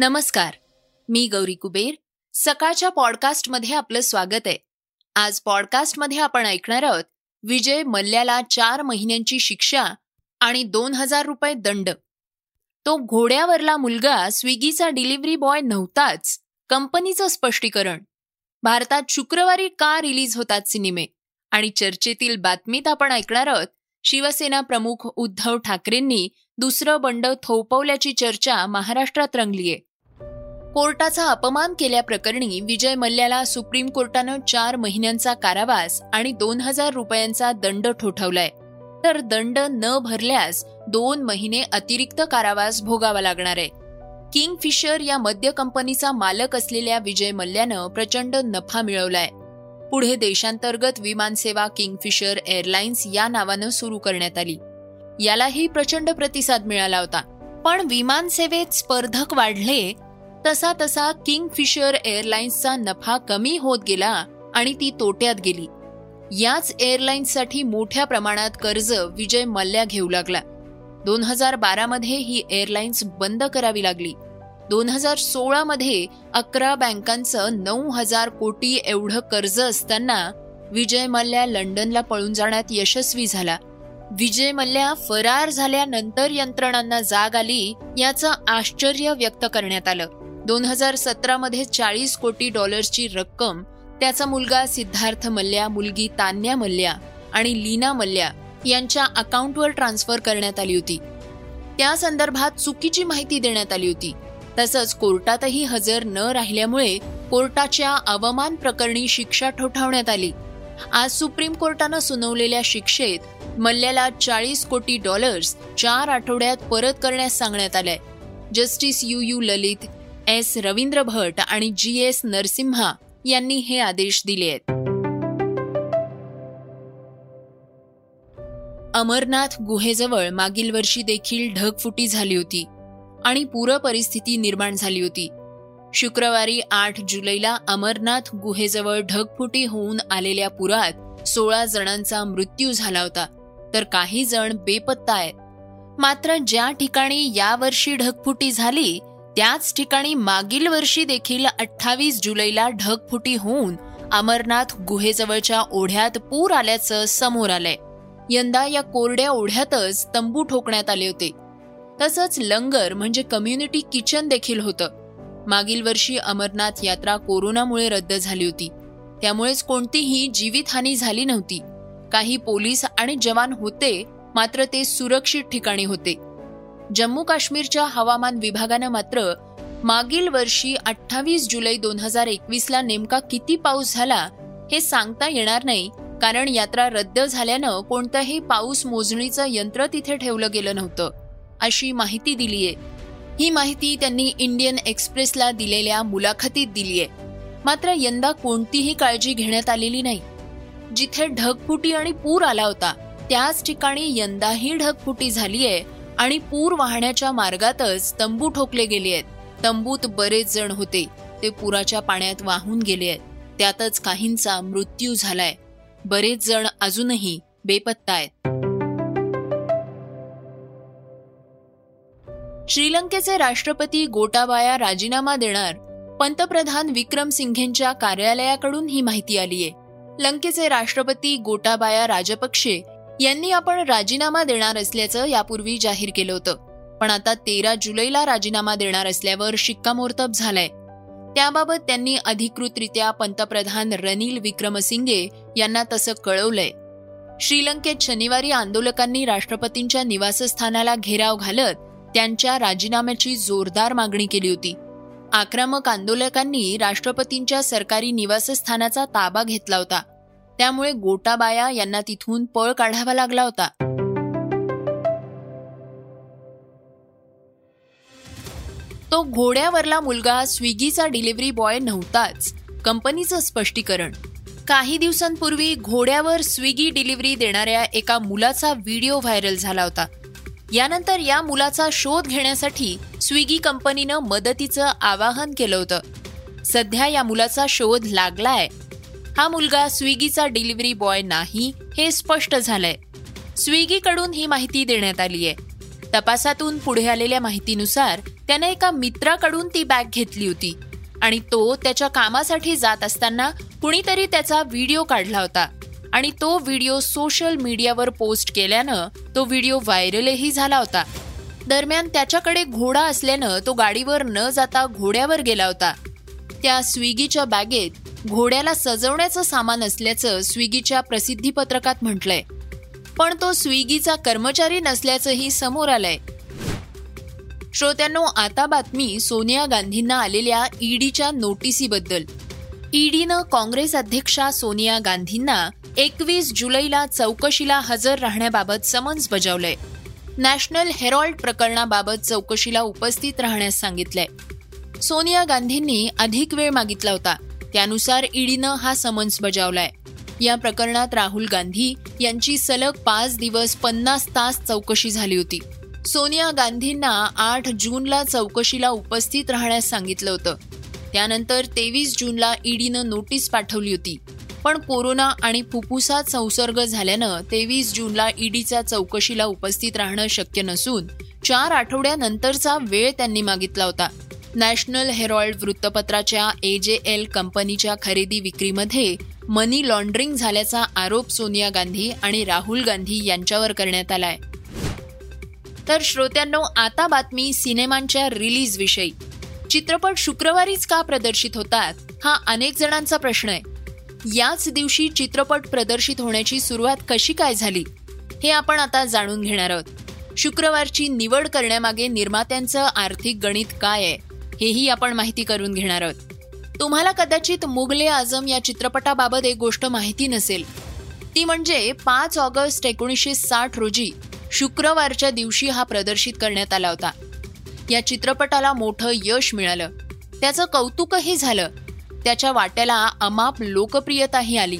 नमस्कार. मी गौरी कुबेर. सकाळच्या पॉडकास्टमध्ये आपलं स्वागत आहे. आज पॉडकास्टमध्ये आपण ऐकणार आहोत विजय मल्ल्याला चार महिन्यांची शिक्षा आणि दोन हजार रुपये दंड. तो घोड्यावरला मुलगा स्विगीचा डिलिव्हरी बॉय नव्हताच कंपनीचं स्पष्टीकरण. भारतात शुक्रवारी का रिलीज होतात सिनेमे? आणि चर्चेतील बातमीत आपण ऐकणार आहोत शिवसेना प्रमुख उद्धव ठाकरेंनी दुसरं बंड थोपवल्याची चर्चा महाराष्ट्रात रंगलीये. कोर्टाचा अपमान केल्याप्रकरणी विजय मल्ल्याला सुप्रीम कोर्टानं चार महिन्यांचा कारावास आणि दोन हजार रुपयांचा दंड ठोठावलाय. तर दंड न भरल्यास दोन महिने अतिरिक्त कारावास भोगावा लागणार आहे. किंग फिशर या मद्य कंपनीचा मालक असलेल्या विजय मल्ल्यानं प्रचंड नफा मिळवलाय. पुढे देशांतर्गत विमानसेवा किंगफिशर एअरलाइन्स या नावानं सुरू करण्यात आली. यालाही प्रचंड प्रतिसाद मिळाला होता. पण विमानसेवेत स्पर्धक वाढले तसा तसा किंगफिशर एअरलाइन्सचा नफा कमी होत गेला आणि ती तोट्यात गेली. याच एअरलाइन्ससाठी मोठ्या प्रमाणात कर्ज विजय मल्ल्या घेऊ लागला. दोन हजार बारामध्ये ही एअरलाइन्स बंद करावी लागली. दोन हजार सोळामध्ये अकरा बँकांचं नऊ हजार कोटी एवढं कर्ज असताना विजय मल्ल्या लंडनला पळून जाण्यात यशस्वी झाला. विजय मल्ल्या फरार झाल्यानंतर यंत्रणांना जाग आली याचं आश्चर्य व्यक्त करण्यात आलं. दोन हजार सतरामध्ये चाळीस कोटी डॉलर्सची रक्कम त्याचा मुलगा सिद्धार्थ मल्ल्या मुलगी तान्या मल्ल्या आणि लीना मल्ल्या यांच्या अकाउंटवर ट्रान्सफर करण्यात आली होती. त्या संदर्भात चुकीची माहिती देण्यात आली होती. तसंच कोर्टातही हजर न राहिल्यामुळे कोर्टाच्या अवमान प्रकरणी शिक्षा ठोठावण्यात आली. आज सुप्रीम कोर्टानं सुनावलेल्या शिक्षेत मल्ल्याला चाळीस कोटी डॉलर्स चार आठवड्यात परत करण्यास सांगण्यात आलंय. Justice U U Lalit S. Ravindra Bhat आणि जी. एस. नरसिम्हा यांनी हे आदेश दिले आहेत. अमरनाथ गुहेजवळ मागील वर्षी देखील ढगफुटी झाली होती आणि पूर परिस्थिती निर्माण झाली होती. शुक्रवारी आठ जुलैला अमरनाथ गुहेजवळ ढगफुटी होऊन आलेल्या पुरात सोळा जणांचा मृत्यू झाला होता. तर काही जण बेपत्ता आहेत. मात्र ज्या ठिकाणी यावर्षी ढगफुटी झाली त्याच ठिकाणी मागील वर्षी देखील अठ्ठावीस जुलैला ढगफुटी होऊन अमरनाथ गुहेजवळच्या ओढ्यात पूर आल्याचं समोर आलंय. यंदा या कोरड्या ओढ्यातच तंबू ठोकण्यात आले होते. तसंच लंगर म्हणजे कम्युनिटी किचन देखील होतं. मागील वर्षी अमरनाथ यात्रा कोरोनामुळे रद्द झाली होती. त्यामुळेच कोणतीही जीवितहानी झाली नव्हती. काही पोलीस आणि जवान होते मात्र ते सुरक्षित ठिकाणी होते. जम्मू काश्मीरच्या हवामान विभागानं मात्र मागील वर्षी अठ्ठावीस जुलै दोन हजार एकवीसला नेमका किती पाऊस झाला हे सांगता येणार नाही कारण यात्रा रद्द झाल्यानं कोणतंही पाऊस मोजणीचं यंत्र तिथे ठेवलं गेलं नव्हतं अशी माहिती दिलीये. ही माहिती त्यांनी इंडियन एक्सप्रेसला दिलेल्या मुलाखतीत दिलीये. मात्र यंदा कोणतीही काळजी घेण्यात आलेली नाही. जिथे ढगफुटी आणि पूर आला होता त्याच ठिकाणी यंदाही ढगफुटी झालीये आणि पूर वाहण्याच्या मार्गातच तंबू ठोकले गेले आहेत. तंबूत बरेच जण होते. ते पुराच्या पाण्यात वाहून गेले आहेत. त्यातच काहींचा मृत्यू झालाय. बरेच जण अजूनही बेपत्ता आहेत. श्रीलंकेचे राष्ट्रपती गोटाबाया राजीनामा देणार पंतप्रधान विक्रम सिंघेंच्या कार्यालयाकडून ही माहिती आलीये. लंकेचे राष्ट्रपती गोटाबाया राजपक्षे यांनी आपण राजीनामा देणार असल्याचं यापूर्वी जाहीर केलं होतं. पण आता तेरा जुलैला राजीनामा देणार असल्यावर शिक्कामोर्तब झालाय. त्याबाबत त्यांनी अधिकृतरित्या पंतप्रधान रनिल विक्रमसिंगे यांना तसं कळवलंय. श्रीलंकेत शनिवारी आंदोलकांनी राष्ट्रपतींच्या निवासस्थानाला घेराव घालत त्यांच्या राजीनाम्याची जोरदार मागणी केली होती. आक्रमक आंदोलकांनी राष्ट्रपतींच्या सरकारी निवासस्थानाचा ताबा घेतला होता. त्यामुळे गोटाबाया यांना तिथून पळ काढावा लागला होता. तो घोड्यावरला मुलगा स्विगीचा डिलिव्हरी बॉय नव्हताच कंपनीचं स्पष्टीकरण. काही दिवसांपूर्वी घोड्यावर स्विगी डिलिव्हरी देणाऱ्या एका मुलाचा व्हिडिओ व्हायरल झाला होता. यानंतर या मुलाचा शोध घेण्यासाठी स्विगी कंपनीनं मदतीचं आवाहन केलं होतं. सध्या या मुलाचा शोध लागलाय. हा मुलगा स्विगीचा डिलिव्हरी बॉय नाही हे स्पष्ट झालंय. स्विगीकडून ही माहिती देण्यात आली आहे. तपासातून पुढे आलेल्या माहितीनुसार त्यानं एका मित्राकडून ती बॅग घेतली होती आणि तो त्याच्या कामासाठी जात असताना कुणीतरी त्याचा व्हिडिओ काढला होता आणि तो व्हिडिओ सोशल मीडियावर पोस्ट केल्यानं तो व्हिडिओ व्हायरलही झाला होता. दरम्यान त्याच्याकडे घोडा असल्यानं तो गाडीवर न जाता घोड्यावर गेला होता. त्या स्विगीच्या बॅगेत घोड्याला सजवण्याचं सामान असल्याचं स्विगीच्या प्रसिद्धीपत्रकात म्हटलंय. पण तो स्विगीचा कर्मचारी नसल्याचंही समोर आलंय. श्रोत्यांनो आता बातमी सोनिया गांधींना आलेल्या ईडीच्या नोटिसीबद्दल. ईडीनं काँग्रेस अध्यक्षा सोनिया गांधींना एकवीस जुलैला चौकशीला हजर राहण्याबाबत समन्स बजावलंय. नॅशनल हेरॉल्ड प्रकरणाबाबत चौकशीला उपस्थित राहण्यास सांगितलंय. सोनिया गांधींनी अधिक वेळ मागितला होता. त्यानुसार ईडीनं हा समन्स बजावलाय. या प्रकरणात राहुल गांधी यांची सलग पाच दिवस पन्नास तास चौकशी झाली होती. सोनिया गांधींना आठ जूनला चौकशीला उपस्थित राहण्यास सांगितलं होतं. त्यानंतर तेवीस जूनला ईडीनं नोटीस पाठवली होती. पण कोरोना आणि फुफ्फुसात संसर्ग झाल्यानं तेवीस जूनला ईडीच्या चौकशीला उपस्थित राहणं शक्य नसून चार आठवड्यानंतरचा वेळ त्यांनी मागितला होता. नॅशनल हेरॉल्ड वृत्तपत्राच्या ए जे एल कंपनीच्या खरेदी विक्रीमध्ये मनी लॉन्ड्रिंग झाल्याचा आरोप सोनिया गांधी आणि राहुल गांधी यांच्यावर करण्यात आलाय. तर श्रोत्यांनो आता बातमी सिनेमांच्या रिलीज विषयी चित्रपट शुक्रवारीच का प्रदर्शित होतात हा अनेक जणांचा प्रश्न आहे. याच दिवशी चित्रपट प्रदर्शित होण्याची सुरुवात कशी काय झाली हे आपण आता जाणून घेणार आहोत. शुक्रवारची निवड करण्यामागे निर्मात्यांचं आर्थिक गणित काय आहे हेही आपण माहिती करून घेणार आहोत. तुम्हाला कदाचित मुगले आझम या चित्रपटाबाबत एक गोष्ट माहिती नसेल. ती म्हणजे पाच ऑगस्ट एकोणीसशे साठ रोजी शुक्रवारच्या दिवशी हा प्रदर्शित करण्यात आला होता. या चित्रपटाला मोठं यश मिळालं. त्याचं कौतुकही झालं. त्याच्या वाट्याला अमाप लोकप्रियताही आली.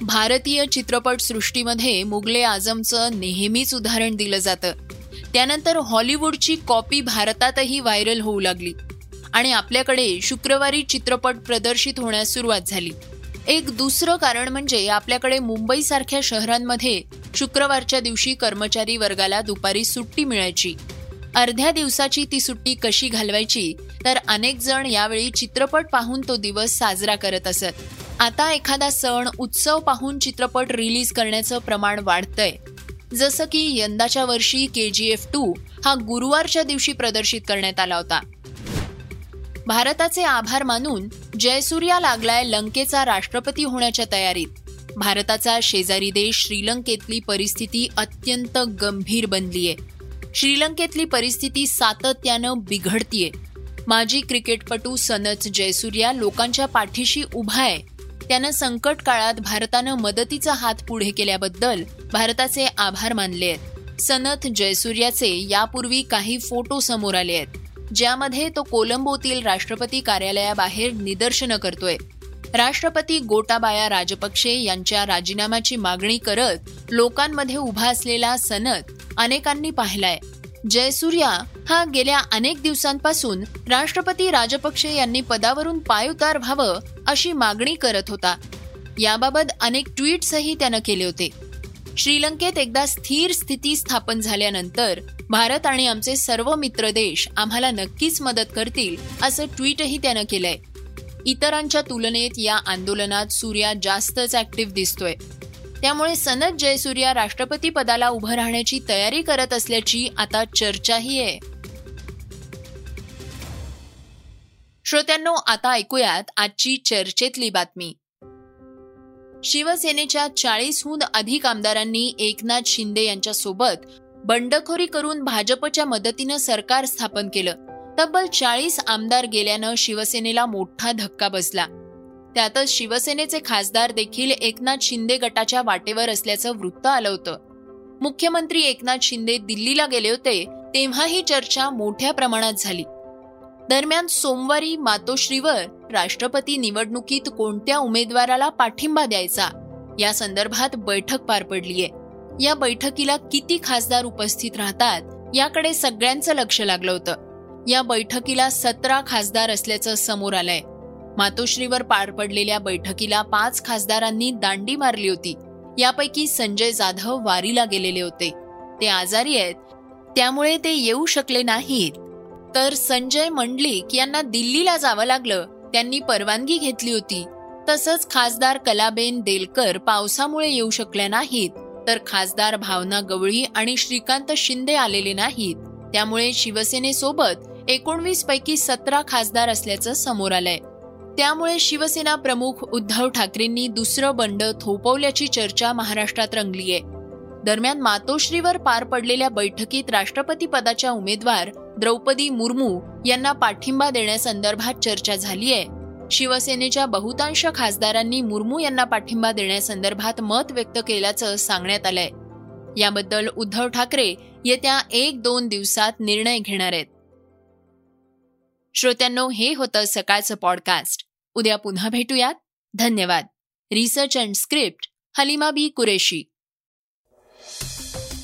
भारतीय चित्रपटसृष्टीमध्ये मुगले आझमचं नेहमीच उदाहरण दिलं जातं. त्यानंतर हॉलिवूडची कॉपी भारतातही व्हायरल होऊ लागली. आणि आपल्याकडे शुक्रवारी चित्रपट प्रदर्शित होण्यास सुरुवात झाली. एक दुसरं कारण म्हणजे आपल्याकडे मुंबईसारख्या शहरांमध्ये शुक्रवारच्या दिवशी कर्मचारी वर्गाला दुपारी सुट्टी मिळायची. अर्ध्या दिवसाची ती सुट्टी कशी घालवायची तर अनेक जण यावेळी चित्रपट पाहून तो दिवस साजरा करत असत. आता एखादा सण उत्सव पाहून चित्रपट रिलीज करण्याचं प्रमाण वाढतंय. जसं की यंदाच्या वर्षी के जी एफ टू हा गुरुवारच्या दिवशी प्रदर्शित करण्यात आला होता. भारताचे आभार मानून जयसूर्या लागलाय लंकेचा राष्ट्रपती होण्याच्या तयारीत. भारताचा शेजारी देश श्रीलंकेतली परिस्थिती अत्यंत गंभीर बनलीय. श्रीलंकेतली परिस्थिती सातत्यानं बिघडतीये. माजी क्रिकेटपटू सनत जयसूर्या लोकांच्या पाठीशी उभा आहे. त्यानं संकट काळात भारतानं मदतीचा हात पुढे केल्याबद्दल भारताचे आभार मानले आहेत. सनत जयसूर्याचे यापूर्वी काही फोटो समोर आले आहेत. ज्यामध्ये तो कोलंबोतील राष्ट्रपती कार्यालयाबाहेर निदर्शनं करतोय. राष्ट्रपती गोटाबाया राजपक्षे यांच्या राजीनाम्याची मागणी करत लोकांमध्ये उभा असलेला सनत अनेकांनी पाहिलाय. जयसूर्या हा गेल्या अनेक दिवसांपासून राष्ट्रपती राजपक्षे यांनी पदावरून पायउतार व्हावं अशी मागणी करत होता. याबाबत अनेक ट्विट्सही त्यानं केले होते. श्रीलंकेत एकदा स्थिर स्थिती स्थापन झाल्यानंतर भारत आणि आमचे सर्व मित्र देश आम्हाला नक्कीच मदत करतील असं ट्विटही त्यानं केलंय. इतरांच्या तुलनेत या आंदोलनात सूर्या जास्तच ऍक्टिव्ह दिसतोय. त्यामुळे सनत जयसूर्या राष्ट्रपती पदाला उभं राहण्याची तयारी करत असल्याची आता चर्चाही आहे. श्रोत्यांनो आता ऐकूयात आजची चर्चेतली बातमी. शिवसेनेच्या चाळीसहून अधिक आमदारांनी एकनाथ शिंदे यांच्यासोबत बंडखोरी करून भाजपच्या मदतीनं सरकार स्थापन केलं. तब्बल चाळीस आमदार गेल्यानं शिवसेनेला मोठा धक्का बसला. त्यातच शिवसेनेचे खासदार देखील एकनाथ शिंदे गटाच्या वाटेवर असल्याचं वृत्त आलं होतं. मुख्यमंत्री एकनाथ शिंदे दिल्लीला गेले होते तेव्हा ही चर्चा मोठ्या प्रमाणात झाली. दरम्यान सोमवारी मातोश्रीवर राष्ट्रपती निवडणुकीत कोणत्या उमेदवाराला पाठिंबा द्यायचा? या संदर्भात बैठक पार पडलीये या बैठकीला किती खासदार उपस्थित राहतात याकडे सगळ्यांचं लक्ष लागलं होतं. या बैठकीला सतरा खासदार असल्याचं समोर आलंय. मातोश्रीवर पार पडलेल्या बैठकीला पाच खासदारांनी दांडी मारली होती. यापैकी संजय जाधव वारीला गेलेले होते. ते आजारी आहेत. त्यामुळे ते येऊ शकले नाहीत. तर संजय मंडलिक यांना दिल्लीला जावं लागलं. त्यांनी परवानगी घेतली होती. तसंच खासदार कलाबेन देलकर पावसामुळे येऊ शकल्या नाहीत. तर खासदार भावना गवळी आणि श्रीकांत शिंदे आलेले नाहीत. त्यामुळे शिवसेनेसोबत एकोणवीस पैकी सतरा खासदार असल्याचं समोर आलंय. त्यामुळे शिवसेना प्रमुख उद्धव ठाकरेंनी दुसरं बंड थोपवल्याची चर्चा महाराष्ट्रात रंगलीय. दरम्यान मातोश्रीवर पार पडलेल्या बैठकीत राष्ट्रपती पदाच्या उमेदवार द्रौपदी मुर्मू यांना पाठिंबा देण्यासंदर्भात चर्चा झालीय शिवसेनेच्या बहुतांश खासदारांनी मुर्मू यांना पाठिंबा देण्यासंदर्भात मत व्यक्त केल्याचं सांगण्यात आलंय. याबद्दल उद्धव ठाकरे येत्या एक दोन दिवसात निर्णय घेणार आहेत. श्रोत्यांनो हे होतं सकाळचं पॉडकास्ट उद्या पुन्हा भेटूयात. धन्यवाद. Research and script Halima Bi Qureshi.